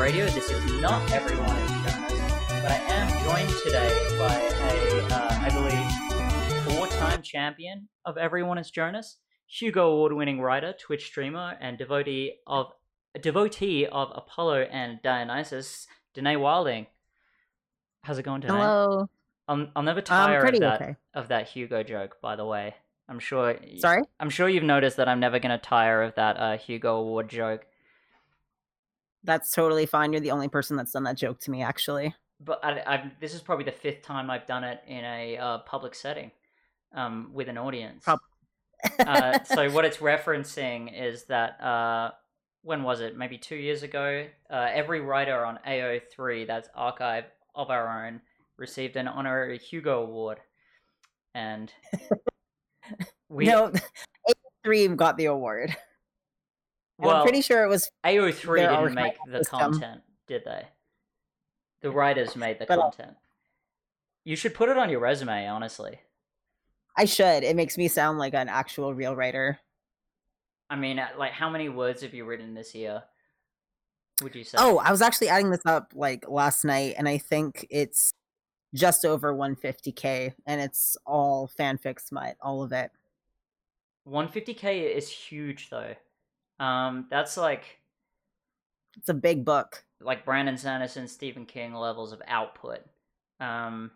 Radio. This is not Everyone is Jonas, but I am joined today by a, uh, I believe, four-time champion of Everyone is Jonas, Hugo Award-winning writer, Twitch streamer, and devotee of a devotee of Apollo and Dionysus, Danae Wilding. How's it going, Danae? Hello. I'll, I'll never tire of that okay. of that Hugo joke. By the way, I'm sure. Sorry? I'm sure you've noticed that I'm never gonna tire of that uh, Hugo Award joke. That's totally fine. You're the only person that's done that joke to me, actually. But I, I, this is probably the fifth time I've done it in a uh, public setting, um, with an audience. Prob- uh, so what it's referencing is that uh, when was it? Maybe two years ago. Uh, every writer on AO3, that's Archive of Our Own, received an honorary Hugo Award, and we no, A3 got the award. Well, I'm pretty sure it was, AO3 didn't make the system. content, did they? The writers made the But, uh, content. You should put it on your resume, honestly. I should. It makes me sound like an actual real writer. I mean, uh, like, how many words have you written this year? Would you say? Oh, I was actually adding this up like last night, and I think it's just over 150k, and it's all fanfic smut, all of it. 150k is huge, though. Um, that's like It's a big book. like Brandon Sanderson, Stephen King levels of output. Um,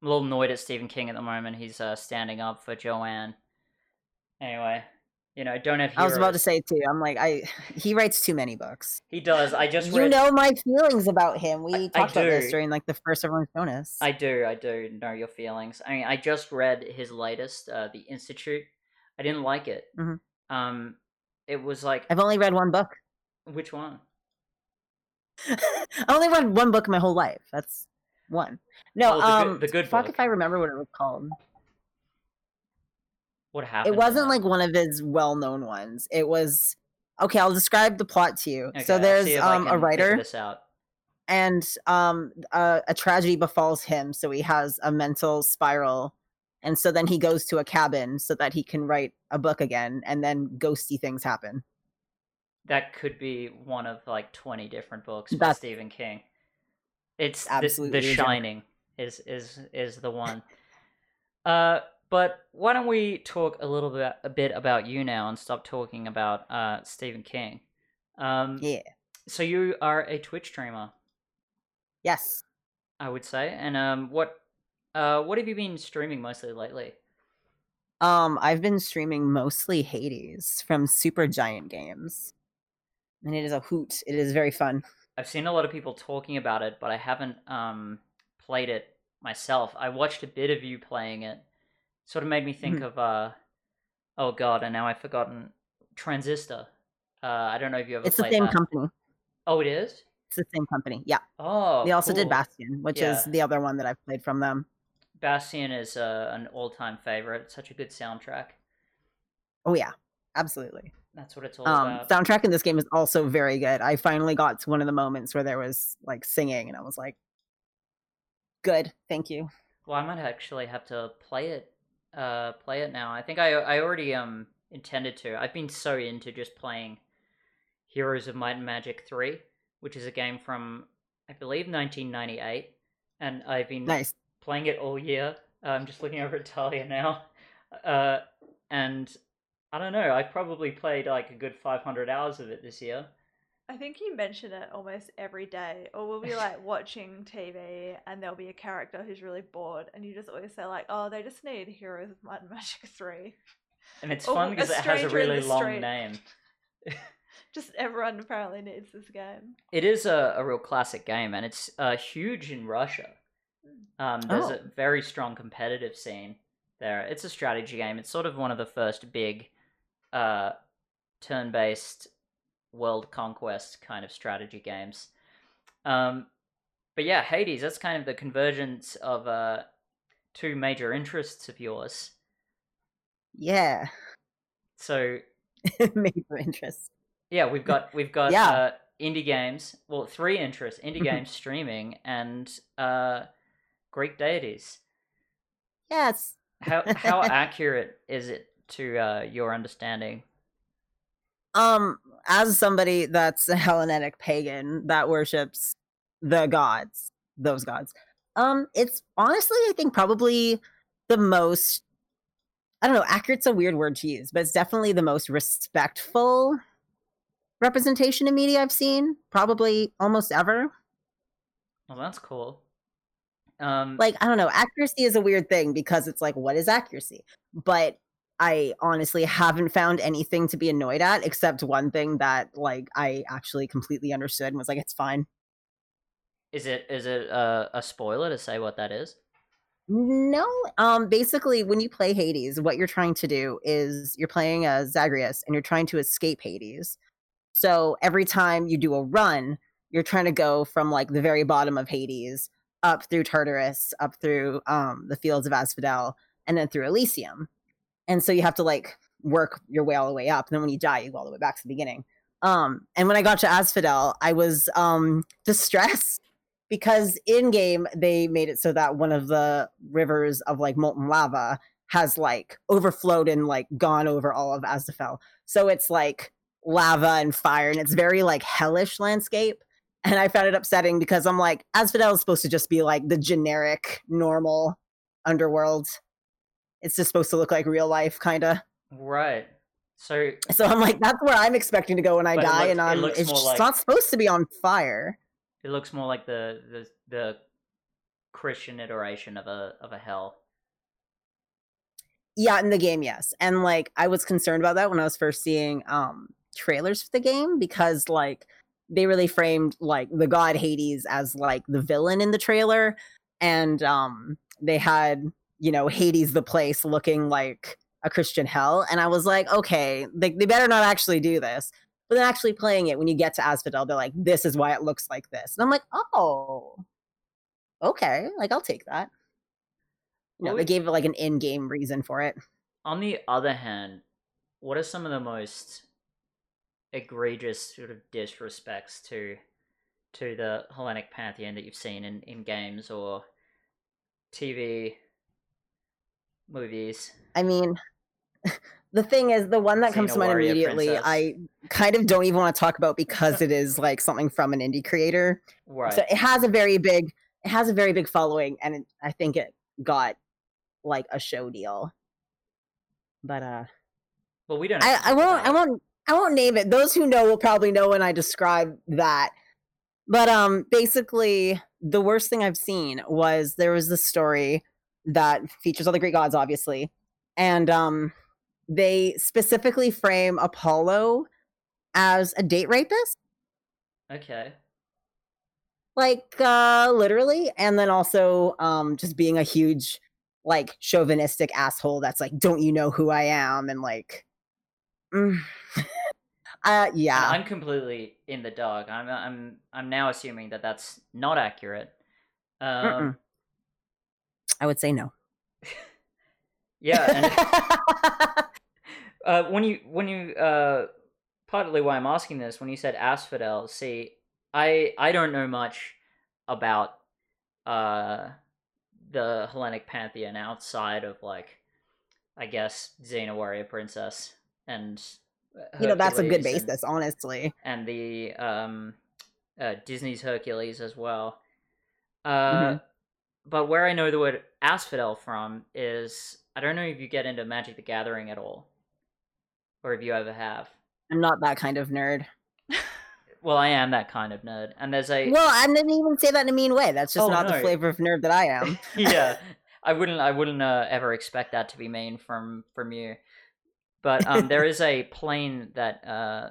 I'm a little annoyed at Stephen King at the moment. He's uh, standing up for Joanne. Anyway, you know, I don't have. I was about to say too. I'm like, I he writes too many books. He does. I just You read. know my feelings about him. We I- I talked about this during like the first Everyone's Jonas. I do, I do know your feelings. I mean, I just read his latest, uh, The Institute. I didn't like it. Mhm. Um, it was like, I've only read one book. which one? I only read one book my whole life. That's one. No, Oh, the good- um, the good fuck book. if I remember what it was called. What happened? It wasn't like one of his well-known ones. It was okay. I'll describe the plot to you. Okay, so there's see if I um a writer, This out. and um a, a tragedy befalls him, so he has a mental spiral, and so then he goes to a cabin so that he can write a book again, and then ghosty things happen. That could be one of like twenty different books by That's- Stephen King. It's the, Absolutely The genre. Shining is is is the one. uh, but why don't we talk a little bit a bit about you now and stop talking about uh Stephen King? Um, Yeah. so you are a Twitch streamer, Yes. I would say, and um, what uh, what have you been streaming mostly lately? Um, I've been streaming mostly Hades from Supergiant Games. And it is a hoot. It is very fun. I've seen a lot of people talking about it, but I haven't um played it myself. I watched a bit of you playing it. Sort of made me think Mhm. of uh oh god, and now I've forgotten Transistor. Uh I don't know if you ever It's the same that. company. Oh, it is? It's the same company. Yeah. Oh, they also did. Bastion, which Yeah. is the other one that I've played from them. Bastion is uh, an all-time favorite. It's such a good soundtrack. Oh yeah. Absolutely. That's what it's all Um about. soundtrack in this game is also very good. I finally got to one of the moments where there was like singing and I was like good. Thank you. Well, I might actually have to play it. Uh, play it now. I think I I already um intended to. I've been so into just playing Heroes of Might and Magic Three, which is a game from I believe 1998, and I've been Nice. Playing it all year. Uh, I'm just looking over at Talia now, uh, and I don't know. I've probably played like a good 500 hours of it this year. I think you mention it almost every day, or we'll be like watching TV and there'll be a character who's really bored, and you just always say like, "Oh, they just need Heroes of Might and Magic 3. And it's fun because it has a really long street. name. Just everyone apparently needs this game. It is a, a real classic game, and it's uh, huge in Russia. Um, there's Oh. a very strong competitive scene there. It's a strategy game. It's sort of one of the first big uh, turn-based world conquest kind of strategy games. Um, but yeah, Hades. That's kind of the convergence of uh, two major interests of yours. Yeah. So Major interests. yeah, we've got we've got Yeah. uh, indie games. Well, three interests: indie Mhm. games, streaming, and uh, Greek deities. Yes. How how accurate is it to uh, your understanding? Um, as somebody that's a Hellenic pagan that worships the gods, those gods, um, it's honestly, I think, probably the most I don't know, accurate's a weird word to use, but it's definitely the most respectful representation in media I've seen, probably almost ever. Well, that's cool. Um, Like, I don't know, accuracy is a weird thing because it's like, what is accuracy? But I honestly haven't found anything to be annoyed at except one thing that like I actually completely understood and was like, it's fine. is it is it uh, a spoiler to say what that is? No, um, basically, when you play Hades, what you're trying to do is you're playing as Zagreus and you're trying to escape Hades. So every time you do a run, you're trying to go from like the very bottom of Hades up through Tartarus, up through um, the fields of Asphodel, and then through Elysium. And so you have to like work your way all the way up. And then when you die, you go all the way back to the beginning. Um, and when I got to Asphodel, I was um, distressed because in game they made it so that one of the rivers of like molten lava has like overflowed and like gone over all of Asphodel. So it's like lava and fire and it's very like hellish landscape. And I found it upsetting because I'm like, Asphodel is supposed to just be like the generic, normal underworld. It's just supposed to look like real life, kind of. Right. So So I'm like, that's where I'm expecting to go when I it die, looks- and I'm. looks It's just like- not supposed to be on fire. it looks more like the the the Christian iteration of a of a hell. Yeah, in the game, yes. And like I was concerned about that when I was first seeing um trailers for the game because like they really framed like the god Hades as like the villain in the trailer and um they had, you know, Hades the place looking like a Christian hell and I was like, okay, they they better not actually do this. But then actually playing it when you get to Asphodel, they're like, this is why it looks like this. And I'm like, oh, okay, like I'll take that. You know, Well, they gave it like an in-game reason for it. On the other hand, what are some of the most egregious sort of disrespects to to the Hellenic pantheon that you've seen in, in games or TV movies? I mean, the thing is, the one that comes to mind warrior immediately, princess. I kind of don't even want to talk about because it is like something from an indie creator. Right. So it has a very big, it has a very big following, and it, I think it got like a show deal. But uh, well, we don't. I, I won't, I won't, I won't name it. Those who know will probably know when I describe that. But um, basically, the worst thing I've seen was there was this story that features all the Greek gods, obviously, and um, they specifically frame Apollo as a date rapist, Okay. like uh, literally, and then also um, just being a huge, like, chauvinistic asshole. That's like, don't you know who I am? And like, mm. uh, yeah. I'm completely in the dark. I'm I'm I'm now assuming that that's not accurate. Um. I would say no. yeah, and uh, when you when you uh, partly why I'm asking this when you said Asphodel, see, I I don't know much about uh the Hellenic pantheon outside of like I guess Xena warrior princess and uh, you know, that's a good Hercules and- basis, honestly. and the um, uh, Disney's Hercules as well. Uh, But where I know the word asphodel from is I don't know if you get into Magic the Gathering at all, or if you ever have. I'm not that kind of nerd. Well, I am that kind of nerd, and there's a Well, I didn't even say that in a mean way. That's just Oh, not no. the flavor of nerd that I am. yeah. I wouldn't I wouldn't uh, ever expect that to be mean from from you. But um, there is a plane that uh,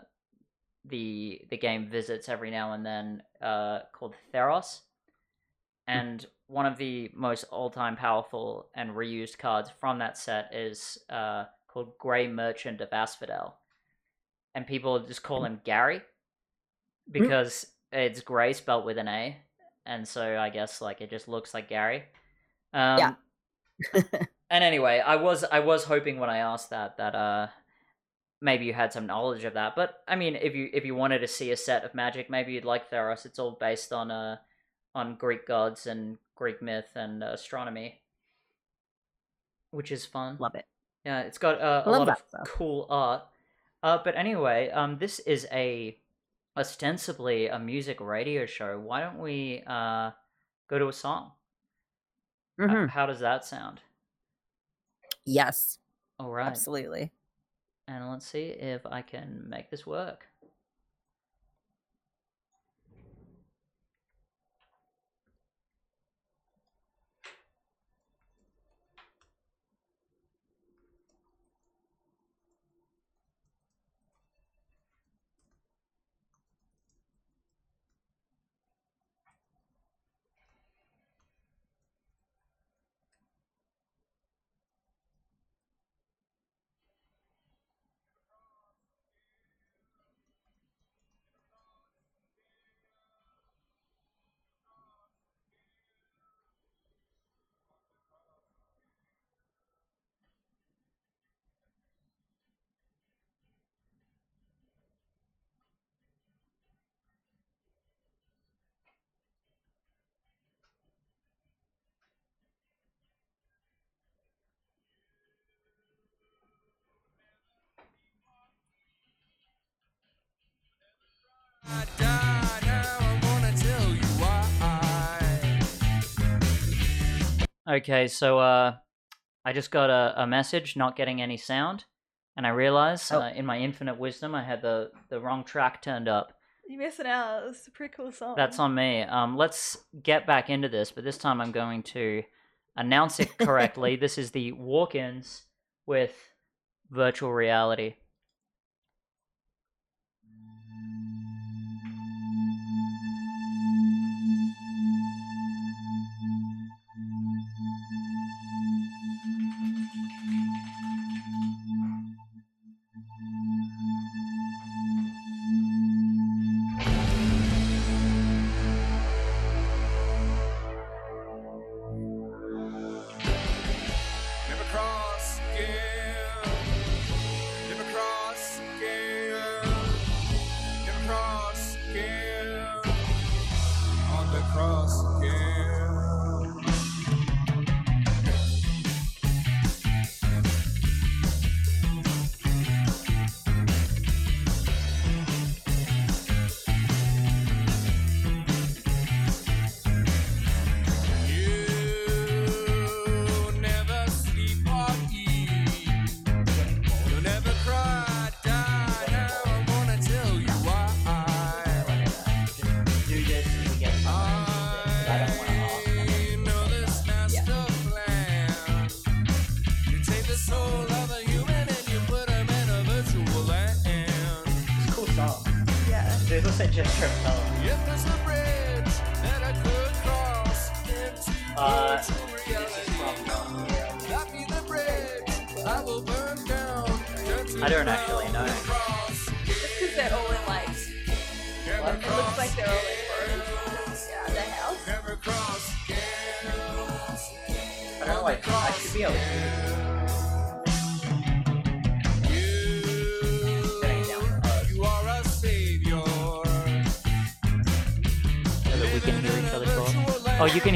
the the game visits every now and then uh, called Theros, and one of the most all time powerful and reused cards from that set is uh, called Grey Merchant of Asphodel, and people just call him Gary because it's Grey spelled with an A, and so I guess like it just looks like Gary. Um, Yeah. And anyway, I was I was hoping when I asked that that uh maybe you had some knowledge of that. But I mean, if you if you wanted to see a set of magic, maybe you'd like Theros. It's all based on uh on Greek gods and Greek myth and astronomy, which is fun. Love it. Yeah, it's got uh, a lot that, of though. cool art. Uh, but anyway, um, this is a ostensibly a music radio show. Why don't we uh, go to a song? Mm-hmm. Uh, how does that sound? Yes. All right. Absolutely. And let's see if I can make this work. Okay, so uh, I just got a, a message not getting any sound, and I realized oh. uh, in my infinite wisdom I had the, the wrong track turned up. You're missing out. It's a pretty cool song. That's on me. Um, let's get back into this, but this time I'm going to announce it correctly. this is the Walk Ins with virtual reality.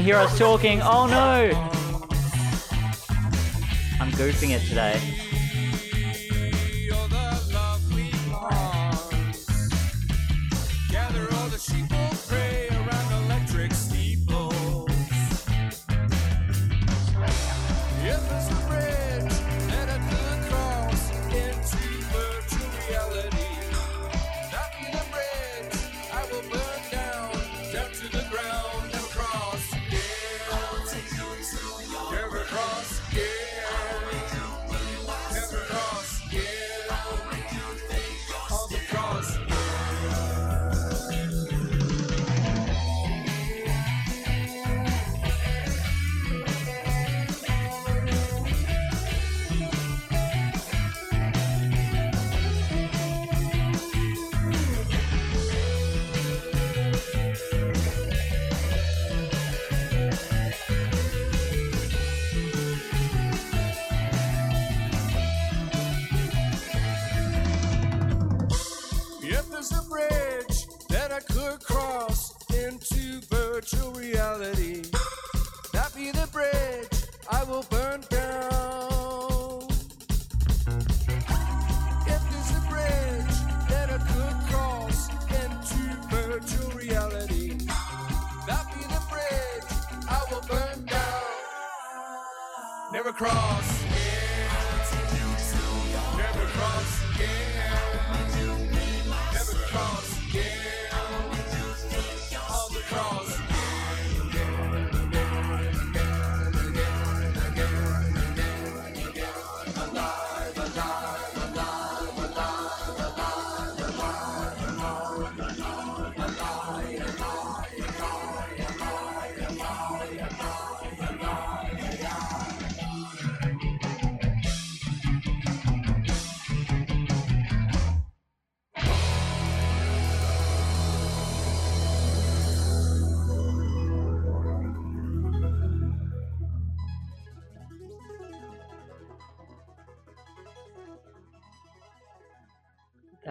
hear us talking. Oh no! I'm goofing it today. Gather all the sheep, pray.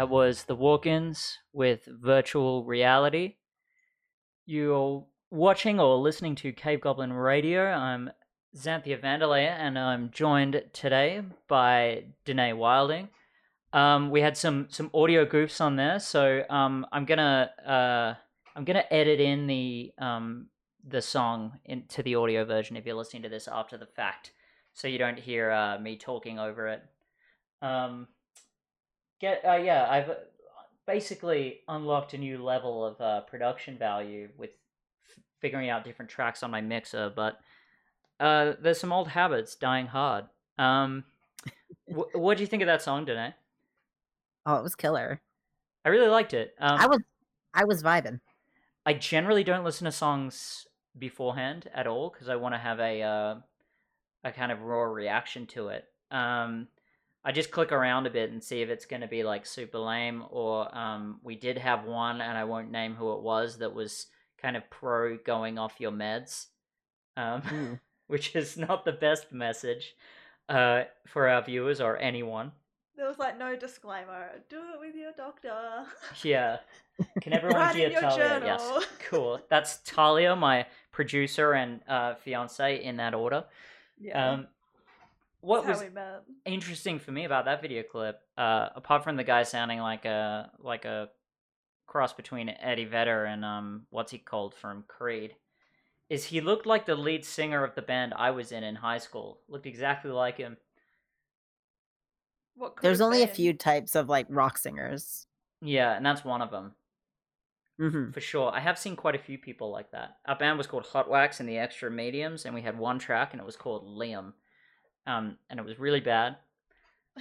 Was The Walk-ins with virtual reality. You're watching or listening to Cave Goblin Radio. I'm Xanthea Vanderleer, and I'm joined today by Danae Wilding. Um, we had some some audio goofs on there, so um, I'm gonna uh, I'm gonna edit in the um, the song into the audio version if you're listening to this after the fact, so you don't hear uh, me talking over it. Um, get uh, yeah, I've uh, basically unlocked a new level of uh, production value with f- figuring out different tracks on my mixer, but uh, there's some old habits dying hard. Um, wh- what do you think of that song, Danae? Oh, it was killer. I really liked it. Um, I was I was vibing. I generally don't listen to songs beforehand at all because I want to have a uh, a kind of raw reaction to it. Um, I just click around a bit and see if it's going to be like super lame or um, we did have one and I won't name who it was that was kind of pro going off your meds, um, Ooh. which is not the best message uh, for our viewers or anyone. There was like no disclaimer. Do it with your doctor. Yeah. Can everyone hear Talia? Yes. Cool. That's Talia, my producer and uh, fiance in that order. Yeah. Um, what that's was how we met. interesting for me about that video clip, uh, apart from the guy sounding like a like a cross between Eddie Vedder and um, what's he called from Creed, is he looked like the lead singer of the band I was in in high school. Looked exactly like him. What There's have only a few types of like rock singers. Yeah, and that's one of them. hmm For sure. I have seen quite a few people like that. Our band was called Hot Wax and the Extra Mediums, and we had one track, and it was called Liam. Um, and it was really bad.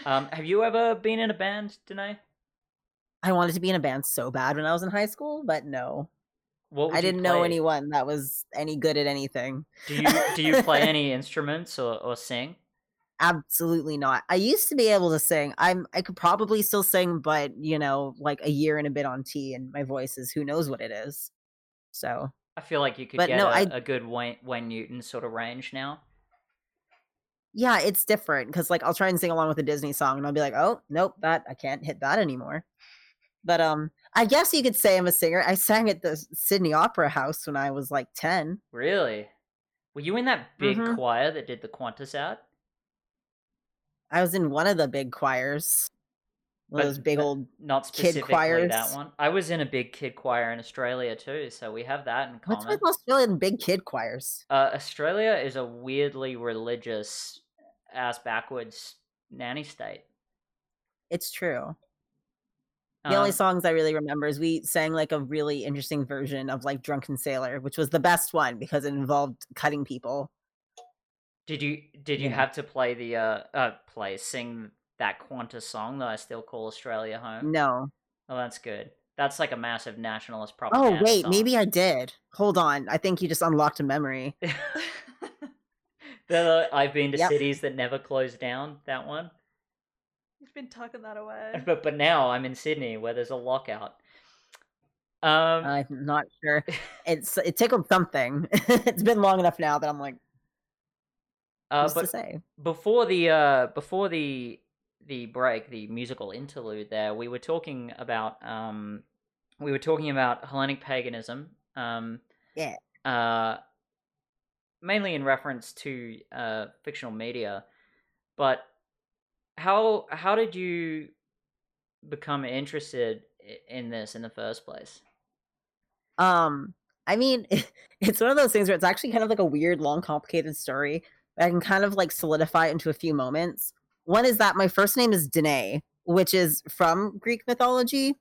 Um, have you ever been in a band, Danae? I wanted to be in a band so bad when I was in high school, but no, What I didn't know anyone that was any good at anything. Do you do you play any instruments or, or sing? Absolutely not. I used to be able to sing. I'm I could probably still sing, but you know, like a year and a bit on T, and my voice is who knows what it is. So I feel like you could But get no, a, I- a good Wayne, Wayne Newton sort of range now. Yeah, it's different because like I'll try and sing along with a Disney song, and I'll be like, oh nope, that I can't hit that anymore. But um, I guess you could say I'm a singer. I sang at the Sydney Opera House when I was like ten. Really? Were you in that big Mhm. choir that did the Qantas out? I was in one of the big choirs, one But- of those big old. Not Kid specifically that one. I was in a big kid choir in Australia too, so we have that in common. What's with Australian big kid choirs? Uh, Australia is a weirdly religious, ass backwards nanny state. It's true. The only Um, songs I really remember is we sang like a really interesting version of like Drunken Sailor, which was the best one because it involved cutting people. Did you did you Yeah. have to play the uh, uh play sing that Qantas song that I still call Australia home? No. Oh, that's good. That's like a massive nationalist Oh wait, song. maybe I did. Hold on. I think you just unlocked a memory. the I've been to Yep. cities that never closed down. That one. You've been tucking that away. But but now I'm in Sydney where there's a lockout. Um, I'm not sure. It's it tickled something. it's been long enough now that I'm like, uh, who's to say? before the uh before the the break the musical interlude there we were talking about um we were talking about hellenic paganism um Yeah. uh mainly in reference to uh fictional media but how how did you become interested in this in the first place Um, I mean, it's one of those things where it's actually kind of like a weird, long, complicated story. I can kind of like solidify it into a few moments. One is that my first name is Danae, which is from Greek mythology.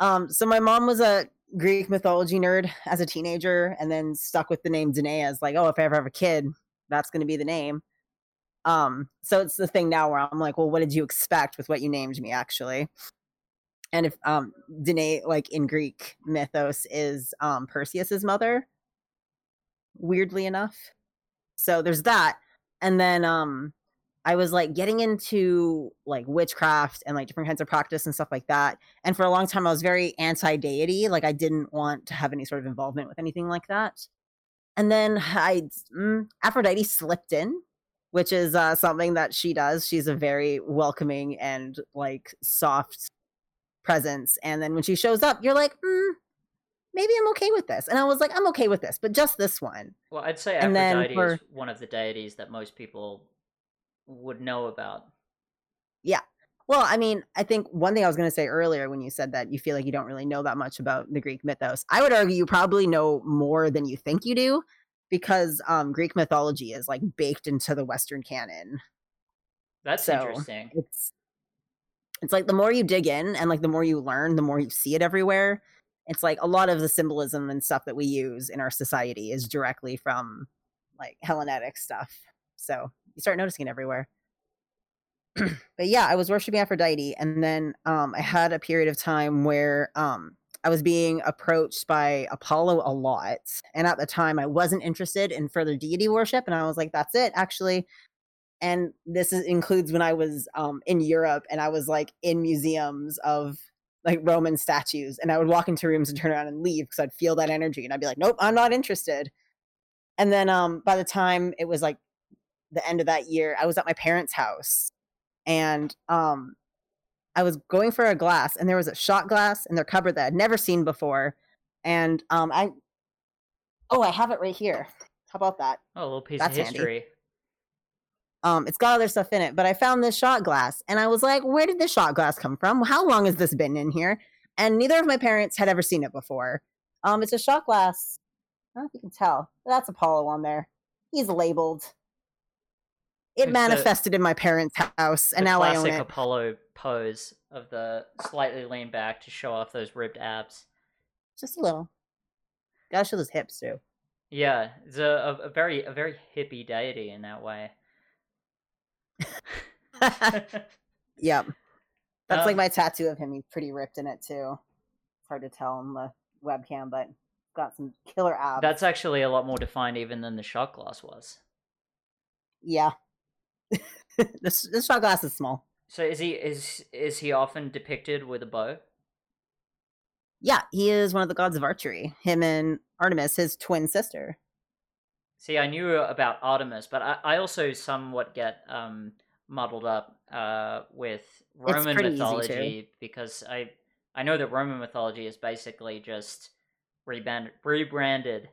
Um, so my mom was a Greek mythology nerd as a teenager, and then stuck with the name Danae as like, oh, if I ever have a kid, that's going to be the name. Um, so it's the thing now where I'm like, well, what did you expect with what you named me, actually? And if um Danae, like in Greek mythos, is um Perseus's mother, weirdly enough. So there's that. And then um I was like getting into like witchcraft and like different kinds of practice and stuff like that. And for a long time I was very anti-deity, like I didn't want to have any sort of involvement with anything like that. And then I mm, Aphrodite slipped in, which is uh, something that she does. She's a very welcoming and like soft presence. And then when she shows up, you're like, mm, maybe I'm okay with this. And I was like, I'm okay with this, but just this one. Well, I'd say Aphrodite for- is one of the deities that most people would know about. Yeah. Well, I mean, I think one thing I was going to say earlier when you said that you feel like you don't really know that much about the Greek mythos, I would argue you probably know more than you think you do because um, Greek mythology is like baked into the Western canon. That's So, interesting. It's it's like the more you dig in and like the more you learn, the more you see it everywhere. It's like a lot of the symbolism and stuff that we use in our society is directly from like Hellenetic stuff. So you start noticing it everywhere. but yeah, I was worshiping Aphrodite, and then um, I had a period of time where um, I was being approached by Apollo a lot, and at the time I wasn't interested in further deity worship, and I was like, "That's it, actually." And this is, includes when I was um, in Europe, and I was like in museums of like Roman statues, and I would walk into rooms and turn around and leave because I'd feel that energy, and I'd be like, "Nope, I'm not interested." And then um, by the time it was like the end of that year, I was at my parents' house and um I was going for a glass and there was a shot glass in their cupboard that I'd never seen before. And um I oh I have it right here. How about that? Oh, a little piece That's of handy. history. Um it's got other stuff in it, but I found this shot glass and I was like, where did this shot glass come from? How long has this been in here? And neither of my parents had ever seen it before. Um it's a shot glass. I don't know if you can tell. That's Apollo on there. He's labeled. It It's manifested in my parents' house and now I own it. classic. Apollo pose of the slightly lean back to show off those ripped abs. Just a little. Gotta show those hips too. Yeah, it's a, a, a very a very hippie deity in that way. yep. That's like Um, my tattoo of him. He's pretty ripped in it too. It's hard to tell on the webcam, but got some killer abs. That's actually a lot more defined even than the shot glass was. yeah. this this shot glass is small. So is he is is he often depicted with a bow? Yeah, he is one of the gods of archery. Him and Artemis, his twin sister. See, I knew about Artemis, but I, I also somewhat get um, muddled up uh, with Roman pretty easy to. mythology because I I know that Roman mythology is basically just rebrand, rebranded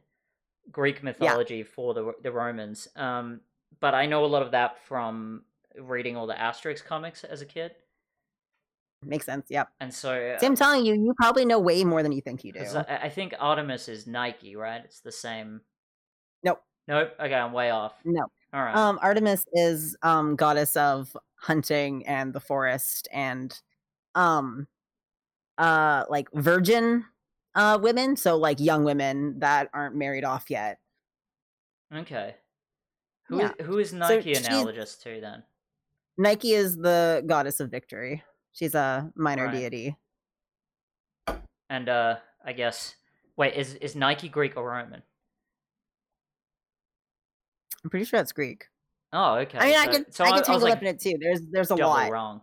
Greek mythology for the the Romans. Um, but I know a lot of that from reading all the Asterix comics as a kid, Makes sense. Yep. and so uh, See, I'm telling you, you probably know way more than you think you do. I, I think Artemis is Nike, right? It's the same. Nope. Nope. Okay, I'm way off. No. All right. Um, Artemis is um goddess of hunting and the forest and um uh like virgin uh women, so like young women that aren't married off yet. Okay. Who Yeah. is, who is Nike she's- analogous to then? Nike is the goddess of victory. She's a minor Right. deity. And uh I guess wait, is is Nike Greek or Roman? I'm pretty sure that's Greek. Oh, okay. I mean, I can so I, I was tangle like up in it too. There's there's a lot. wrong.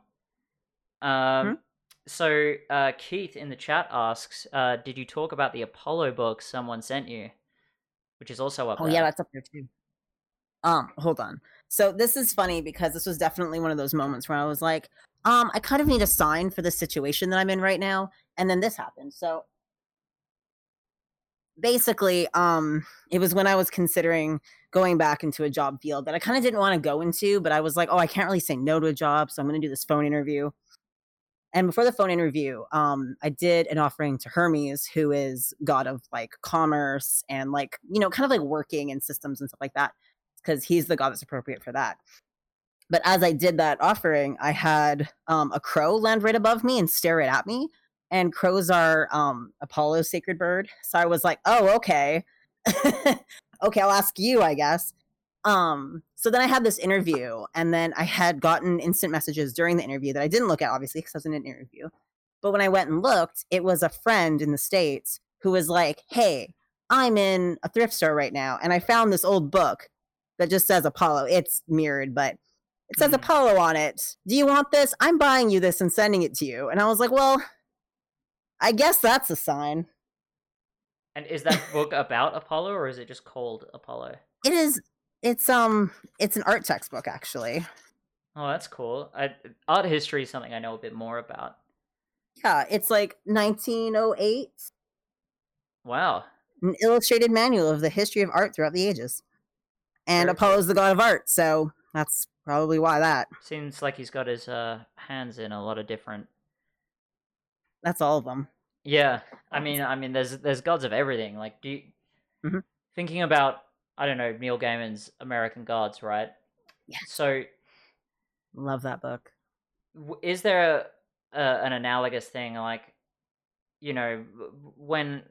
Um Hmm? so uh Keith in the chat asks, uh did you talk about the Apollo book someone sent you? Which is also up Oh there. yeah, that's up there too. Um, hold on. So this is funny because this was definitely one of those moments where I was like, um, I kind of need a sign for the situation that I'm in right now, and then this happened. So basically, um, it was when I was considering going back into a job field that I kind of didn't want to go into, but I was like, oh, I can't really say no to a job, so I'm going to do this phone interview. And before the phone interview, um, I did an offering to Hermes, who is god of like commerce and like you know, kind of like working and systems and stuff like that. Because he's the god that's appropriate for that. But as I did that offering, I had um, a crow land right above me and stare right at me. And crows are um, Apollo's sacred bird. So I was like, oh, okay. okay, I'll ask you, I guess. Um, so then I had this interview, and then I had gotten instant messages during the interview that I didn't look at, obviously, because I was in an interview. But when I went and looked, it was a friend in the States who was like, hey, I'm in a thrift store right now, and I found this old book that just says Apollo. It's mirrored, but it says Mhm. Apollo on it. Do you want this? I'm buying you this and sending it to you. And I was like, well, I guess that's a sign. And is that book about Apollo or is it just called Apollo? It is. It's um. It's an art textbook, actually. Oh, that's cool. I, art history is something I know a bit more about. Yeah, it's like 1908, Wow. an illustrated manual of the history of art throughout the ages. And Very cool. Apollo's the god of art, so that's probably why that. Seems like he's got his uh, hands in a lot of different. That's all of them. Yeah, I mean, I mean, there's there's gods of everything. Like, do you Mhm. thinking about I don't know Neil Gaiman's American Gods, right? Yeah. So, Love that book. w- is there a, an analogous thing like, you know, when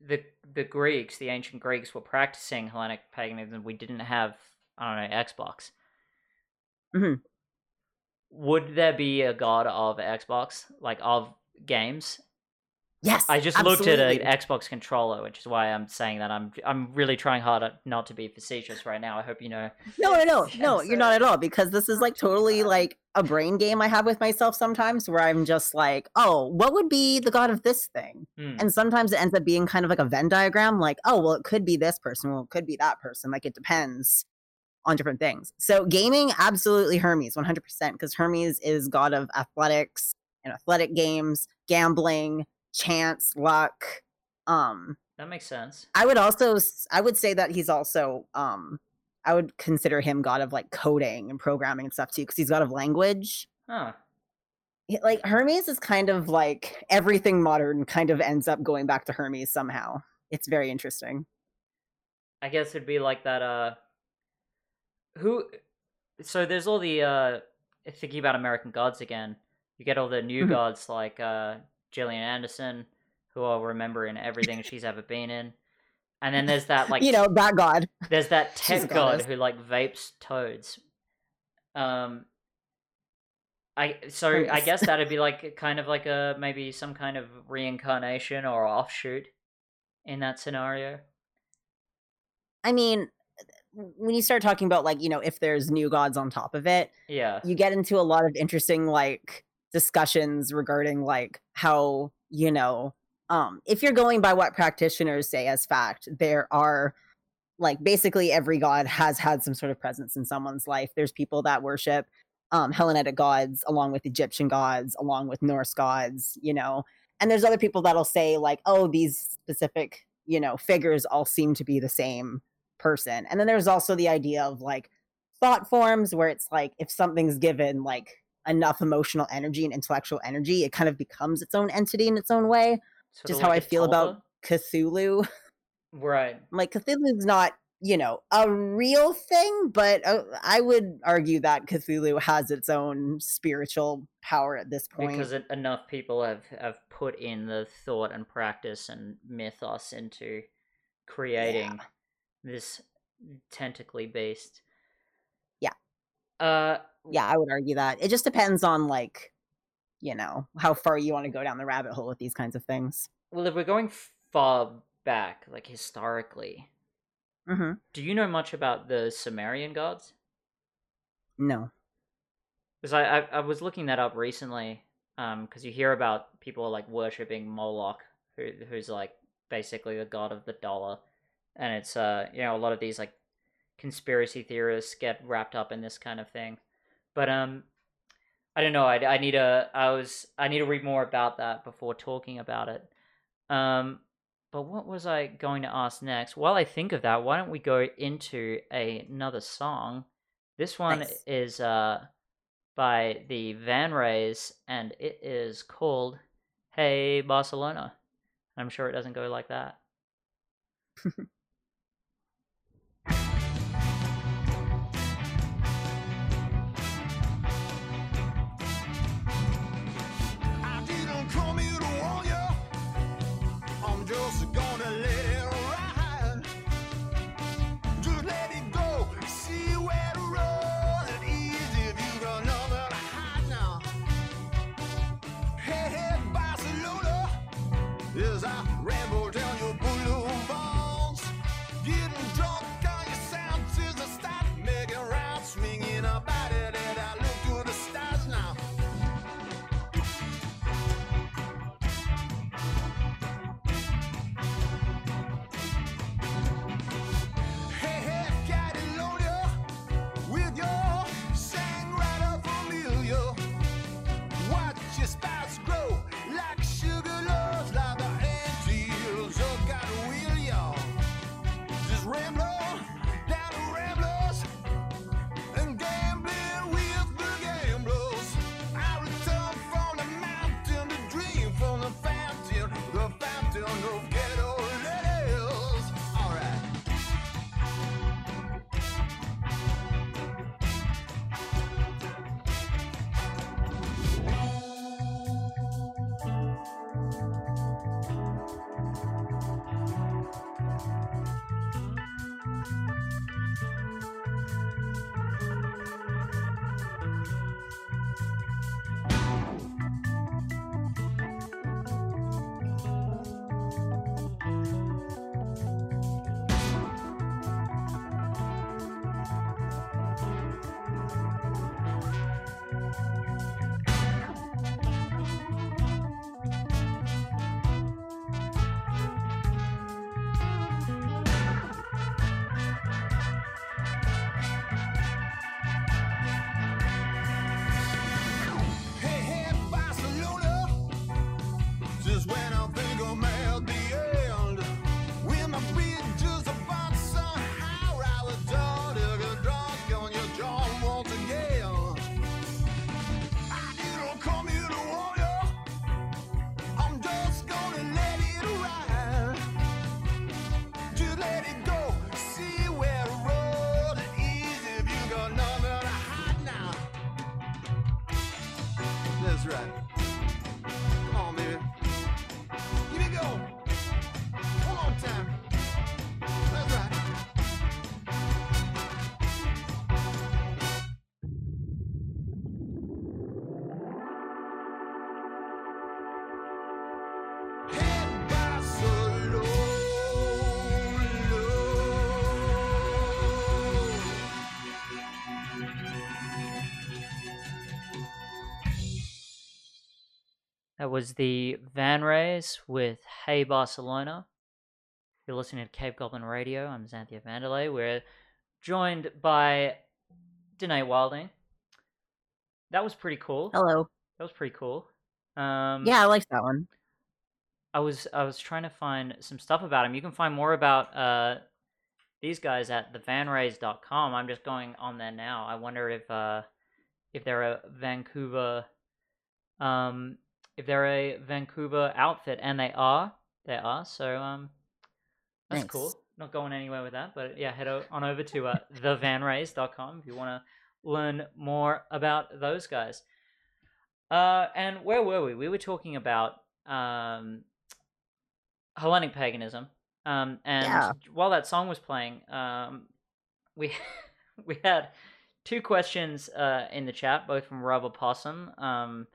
the the Greeks, the ancient Greeks, were practicing Hellenic paganism, we didn't have I don't know Xbox. Mhm. Would there be a god of Xbox, like of games? Yes, I just looked at an Xbox controller, which is why I'm saying that. I'm I'm really trying hard not to be facetious right now. I hope you know. No, no, no, no. You're not at all because this is like totally like a brain game I have with myself sometimes, where I'm just like, oh, what would be the god of this thing? Hmm. And sometimes it ends up being kind of like a Venn diagram, like, oh, well, it could be this person, well, it could be that person. Like it depends on different things. So gaming, absolutely Hermes, 100%, because Hermes is god of athletics and athletic games, gambling, chance, luck. Um, That makes sense. I would also I would say that he's also, um, I would consider him god of like coding and programming and stuff too, because he's god of language Huh. like Hermes is kind of like everything modern kind of ends up going back to Hermes somehow. It's very interesting. I guess it'd be like that. Uh, who? So there's all the uh, thinking about American gods again. You get all the new Mhm. gods like uh, Gillian Anderson, who I'll remember in everything she's ever been in. And then there's that like you know, that god. There's that tech god who like vapes toads. Um I so I guess that'd be like kind of like a maybe some kind of reincarnation or offshoot in that scenario. I mean, when you start talking about like, you know, if there's new gods on top of it, Yeah. you get into a lot of interesting like discussions regarding like how, you know, um if you're going by what practitioners say as fact, there are like basically every god has had some sort of presence in someone's life. There's people that worship um Hellenic gods along with Egyptian gods, along with Norse gods, you know. And there's other people that'll say like, "Oh, these specific, you know, figures all seem to be the same person." And then there's also the idea of like thought forms where it's like if something's given like enough emotional energy and intellectual energy, it kind of becomes its own entity in its own way. Sort Just how like I feel about? Cthulhu. Right. like Cthulhu's not, you know, a real thing, but uh, I would argue that Cthulhu has its own spiritual power at this point. Because it, enough people have have put in the thought and practice and mythos into creating this tentacly beast. Yeah. Uh yeah, I would argue that. It just depends on like, you know, how far you want to go down the rabbit hole with these kinds of things. Well, if we're going far back, like historically, hmm do you know much about the Sumerian gods? No. Because I, I I was looking that up recently, um, because you hear about people like worshiping Moloch, who who's like basically the god of the dollar, and it's uh you know a lot of these like conspiracy theorists get wrapped up in this kind of thing, but um. I don't know. I, I need to. I was. I need to read more about that before talking about it. Um, but what was I going to ask next? While I think of that, why don't we go into a, another song? This one Nice. is uh by the Vanrays, and it is called "Hey Barcelona." I'm sure it doesn't go like that. That was the Vanrays with Hey Barcelona. You're listening to Cave Goblin Radio. I'm Xanthea Vanderlei. We're joined by Danae Wilding. That was pretty cool. Hello. That was pretty cool. Um, Yeah, I liked that one. I was I was trying to find some stuff about him. You can find more about uh, these guys at thevanrays.com. I'm just going on there now. I wonder if uh, if they're a Vancouver um, if they're a Vancouver outfit, and they are. They are. So um, that's Nice. cool. Not going anywhere with that, but yeah, head on over to uh, thevanrays.com if you want to learn more about those guys. Uh, and where were we? We were talking about um, Hellenic paganism. Um, and Yeah. while that song was playing, um, we we had two questions uh, in the chat, both from Rubber Possum. Um,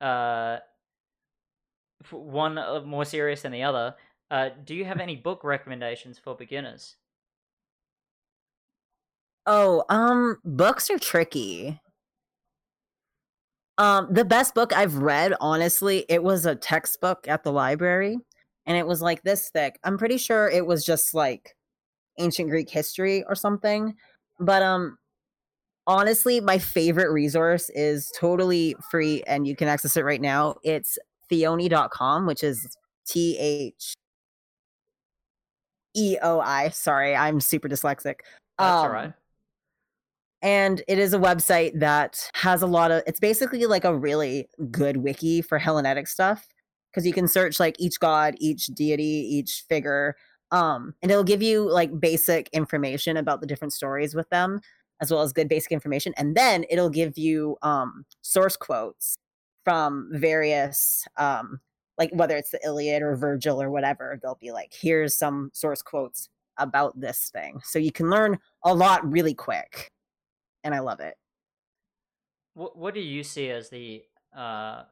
uh, one uh, more serious than the other. Uh, do you have any book recommendations for beginners? Oh, um, books are tricky. Um, the best book I've read, honestly, it was a textbook at the library, and it was like this thick. I'm pretty sure it was just like ancient Greek history or something. But um, honestly, my favorite resource is totally free and you can access it right now. It's theoi.com, which is T H E O I. Sorry, I'm super dyslexic. That's Um, right. and it is a website that has a lot of it's basically like a really good wiki for hellenetic stuff because you can search like each god each deity each figure um and it'll give you like basic information about the different stories with them as well as good basic information and then it'll give you um source quotes from various um like whether it's the iliad or virgil or whatever they'll be like here's some source quotes about this thing so you can learn a lot really quick and I love it. What What do you see as the uh,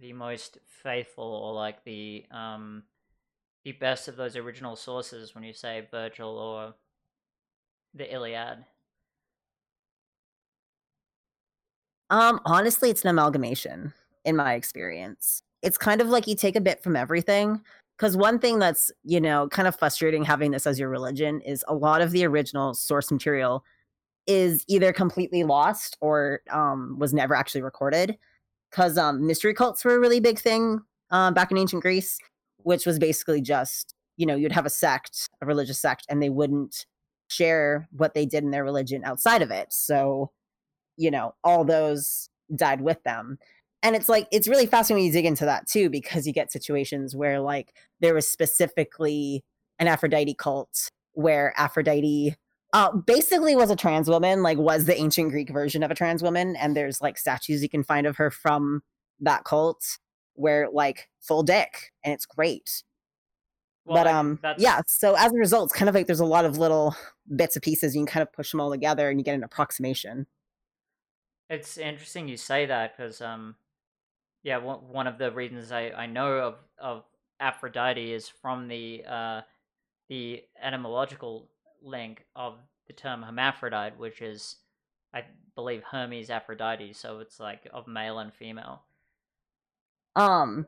the most faithful or like the um, the best of those original sources when you say Virgil or the Iliad? Um, honestly, it's an amalgamation in my experience. It's kind of like you take a bit from everything. Because one thing that's, you know, kind of frustrating having this as your religion is a lot of the original source material is either completely lost or um, was never actually recorded. Because um, mystery cults were a really big thing uh, back in ancient Greece, which was basically just, you know, you'd have a sect, a religious sect, and they wouldn't share what they did in their religion outside of it. So, you know, all those died with them. And it's like, it's really fascinating when you dig into that too, because you get situations where, like, there was specifically an Aphrodite cult where Aphrodite uh, basically was a trans woman, like, was the ancient Greek version of a trans woman. And there's like statues you can find of her from that cult where, like, full dick, and it's great. Well, but um, that's, yeah. So as a result, it's kind of like there's a lot of little bits and pieces. You can kind of push them all together, and you get an approximation. It's interesting you say that because, um, yeah, one, one of the reasons I, I know of, of Aphrodite is from the uh, the etymological link of the term hermaphrodite, which is, I believe, Hermes Aphrodite. So it's like of male and female. Um,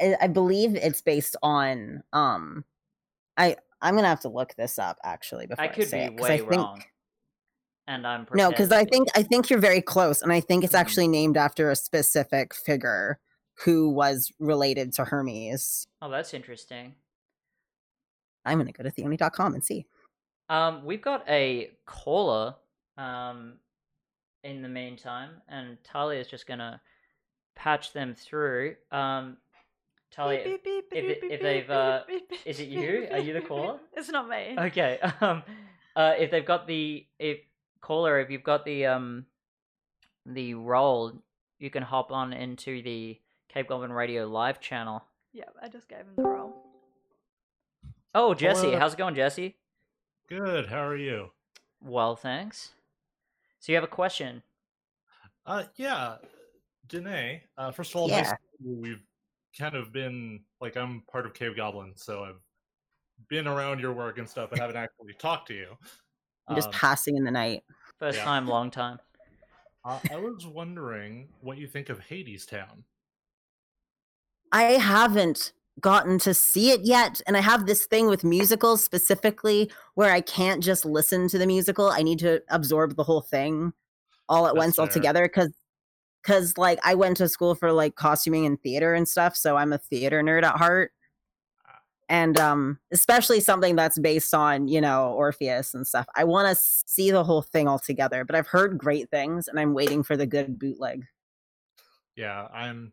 I, I believe it's based on um, I I'm gonna have to look this up actually before I I, could say be it, way I think, wrong. And I'm No, because I think I think you're very close, and I think it's Mhm. actually named after a specific figure who was related to Hermes. Oh, that's interesting. I'm gonna go to theoi.com and see. Um, we've got a caller. Um, in the meantime, and Talia is just gonna patch them through. Um, Talia, Beep, beep, beep, if beep, if they've, uh, is it you? Are you the caller? It's not me. okay. Um, uh, if they've got the if caller, if you've got the um, the role, you can hop on into the Cave Goblin Radio live channel. Yeah, I just gave him the role. Oh, Jesse, Hello. how's it going, Jesse? Good. How are you? Well, thanks. So you have a question? Uh, yeah, Danae. Uh, first of all, Yeah. to we've kind of been like I'm part of Cave Goblin, so I've been around your work and stuff, but haven't actually talked to you. I'm just Um, passing in the night. First Yeah. time, long time. uh, I was wondering what you think of Hadestown. I haven't gotten to see it yet. And I have this thing with musicals specifically where I can't just listen to the musical. I need to absorb the whole thing all at That's once fair. altogether because because like I went to school for like costuming and theater and stuff, so I'm a theater nerd at heart. And um especially something that's based on, you know, Orpheus and stuff. I want to see the whole thing all together, but I've heard great things and I'm waiting for the good bootleg. Yeah, I'm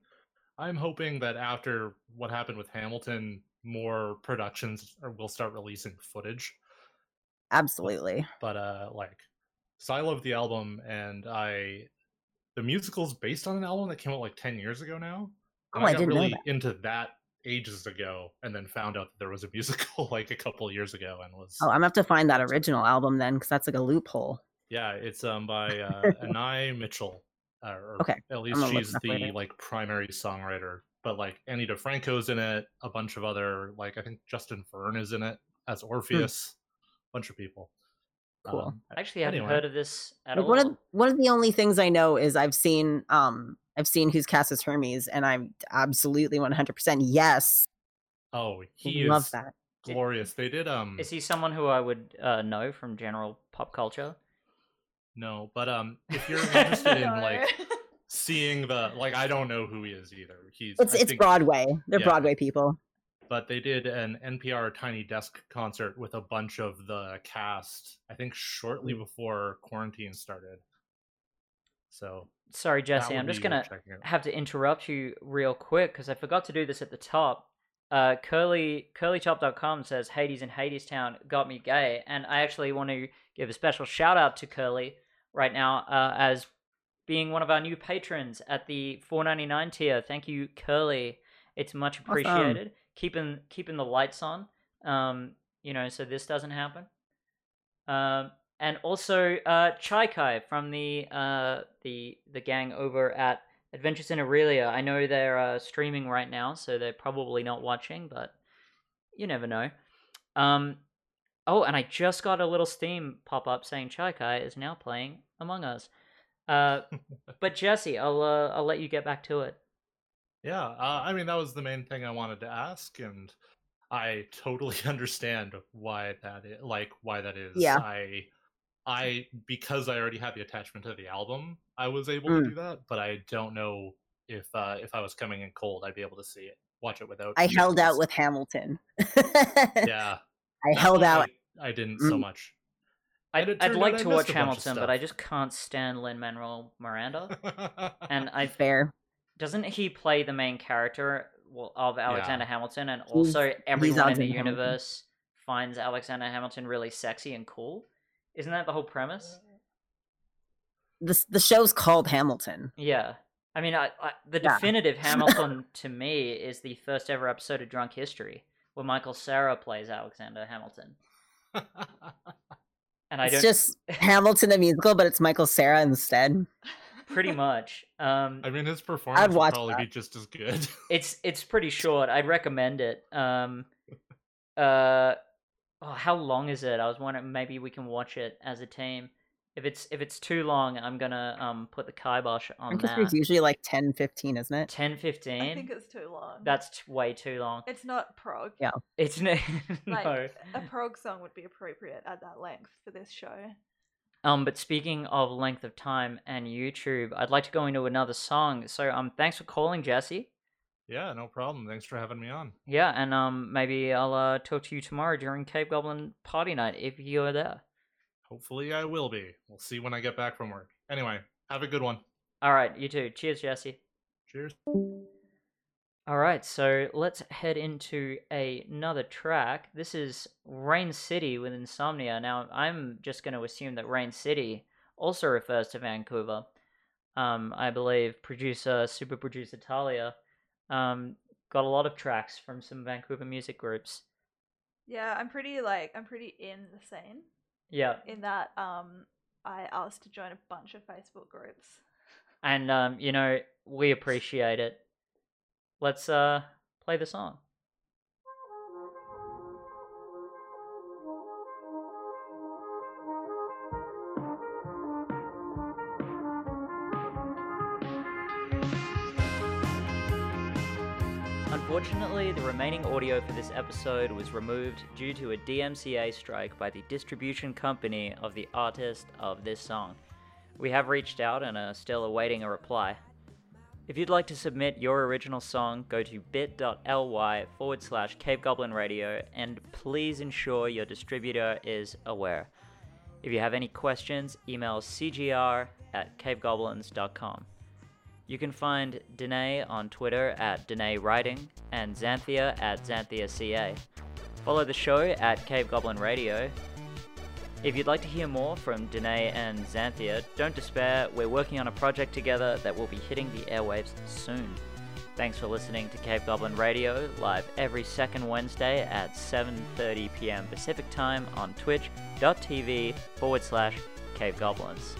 I'm hoping that after what happened with Hamilton, more productions will start releasing footage. Absolutely. But uh like so I love the album and I the musical's based on an album that came out like 10 years ago now. Oh, I got didn't know really that. into that ages ago and then found out that there was a musical like a couple of years ago and was Oh, I'm gonna have to find that original album then, because that's like a loophole. Yeah, it's um by uh, Anaïs Mitchell. Uh, or Okay, at least she's the later. like primary songwriter. But like Ani DiFranco's in it, a bunch of other like I think Justin Vernon is in it as Orpheus, bunch of people. Hmm. Cool. Um, I actually haven't anyway. heard of this at Like all. one of one of the only things I know is I've seen um I've seen who's cast as Hermes, and I'm absolutely 100 percent yes. oh, he love is that. glorious. They did um Is he someone who I would uh, know from general pop culture? no, but um if you're interested in like seeing the like I don't know who he is either. He's It's I it's think- Broadway. They're yeah. Broadway people. but they did an NPR Tiny Desk concert with a bunch of the cast, I think shortly Mm. before quarantine started. So Sorry, Jesse. I'm just gonna have to interrupt you real quick because I forgot to do this at the top. Uh, Curly CurlyTop.com says Hades in Hadestown got me gay, and I actually want to give a special shout out to Curly right now uh, as being one of our new patrons at the 4.99 tier. Thank you, Curly. It's much Awesome. appreciated. Keeping keeping the lights on, um, you know, so this doesn't happen. Um, and also uh, Chai Kai from the uh, the the gang over at Adventures in Aurelia. I know they're uh, streaming right now, so they're probably not watching, but you never know. Um, oh, and I just got a little Steam pop up saying Chai Kai is now playing Among Us. Uh, but Jesse, I'll uh, I'll let you get back to it. Yeah, uh, I mean that was the main thing I wanted to ask, and I totally understand why that is. Like why that is. Yeah. I, I because I already had the attachment to the album, I was able Mm. to do that. But I don't know if uh, if I was coming in cold, I'd be able to see it, watch it without. I held out with Hamilton. Yeah, I that held one out. I, I didn't so Mm. much. I'd, I'd like to watch a bunch of Hamilton, but I just can't stand Lin Manuel Miranda. And I Fair. doesn't he play the main character of Alexander Hamilton, and He's- also everyone in the Alexander Hamilton. universe finds Alexander Hamilton really sexy and cool? Isn't that the whole premise? The the show's called Hamilton. Yeah. I mean, I, I, the Yeah. definitive Hamilton to me is the first ever episode of Drunk History, where Michael Cera plays Alexander Hamilton, and I It's don't just Hamilton the musical, but it's Michael Cera instead. pretty much. Um, I mean, his performance would watch probably that. be just as good. It's it's pretty short. I'd recommend it. Um, uh, oh, how long is it? I was wondering maybe we can watch it as a team. If it's if it's too long, I'm gonna um put the kibosh I on think that. it's usually like 10, 15, isn't it? 10, I think it's too long. That's t- way too long. it's not prog. Yeah. It's n- Like no. a prog song would be appropriate at that length for this show. Um, but speaking of length of time and YouTube, I'd like to go into another song. So um, thanks for calling, Jesse. Yeah, no problem. Thanks for having me on. Yeah, and um, maybe I'll uh talk to you tomorrow during Cave Goblin party night if you're there. Hopefully, I will be. We'll see when I get back from work. Anyway, have a good one. All right, you too. Cheers, Jesse. Cheers. All right, so let's head into a- another track. This is Raincity with Insomnia. Now, I'm just going to assume that Raincity also refers to Vancouver. Um, I believe producer, super producer Talia, um, got a lot of tracks from some Vancouver music groups. Yeah, I'm pretty like I'm pretty in the scene Yeah, in that um I asked to join a bunch of Facebook groups. and um, you know we appreciate it. Let's uh play the song. Unfortunately, the remaining audio for this episode was removed due to a DMCA strike by the distribution company of the artist of this song. We have reached out and are still awaiting a reply. If you'd like to submit your original song, go to bit.ly forward slash Cave Goblin Radio and please ensure your distributor is aware. If you have any questions, email cgr at cavegoblins.com. You can find Danae on Twitter at Danae Writing and Xanthea at XantheaCA. Follow the show at Cave Goblin Radio. If you'd like to hear more from Danae and Xanthea, don't despair, we're working on a project together that will be hitting the airwaves soon. Thanks for listening to Cave Goblin Radio, live every second Wednesday at 7.30 p.m. Pacific Time on twitch.tv forward slash Cave Goblins.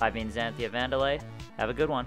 I've been Xanthea Vanderlei. Have a good one.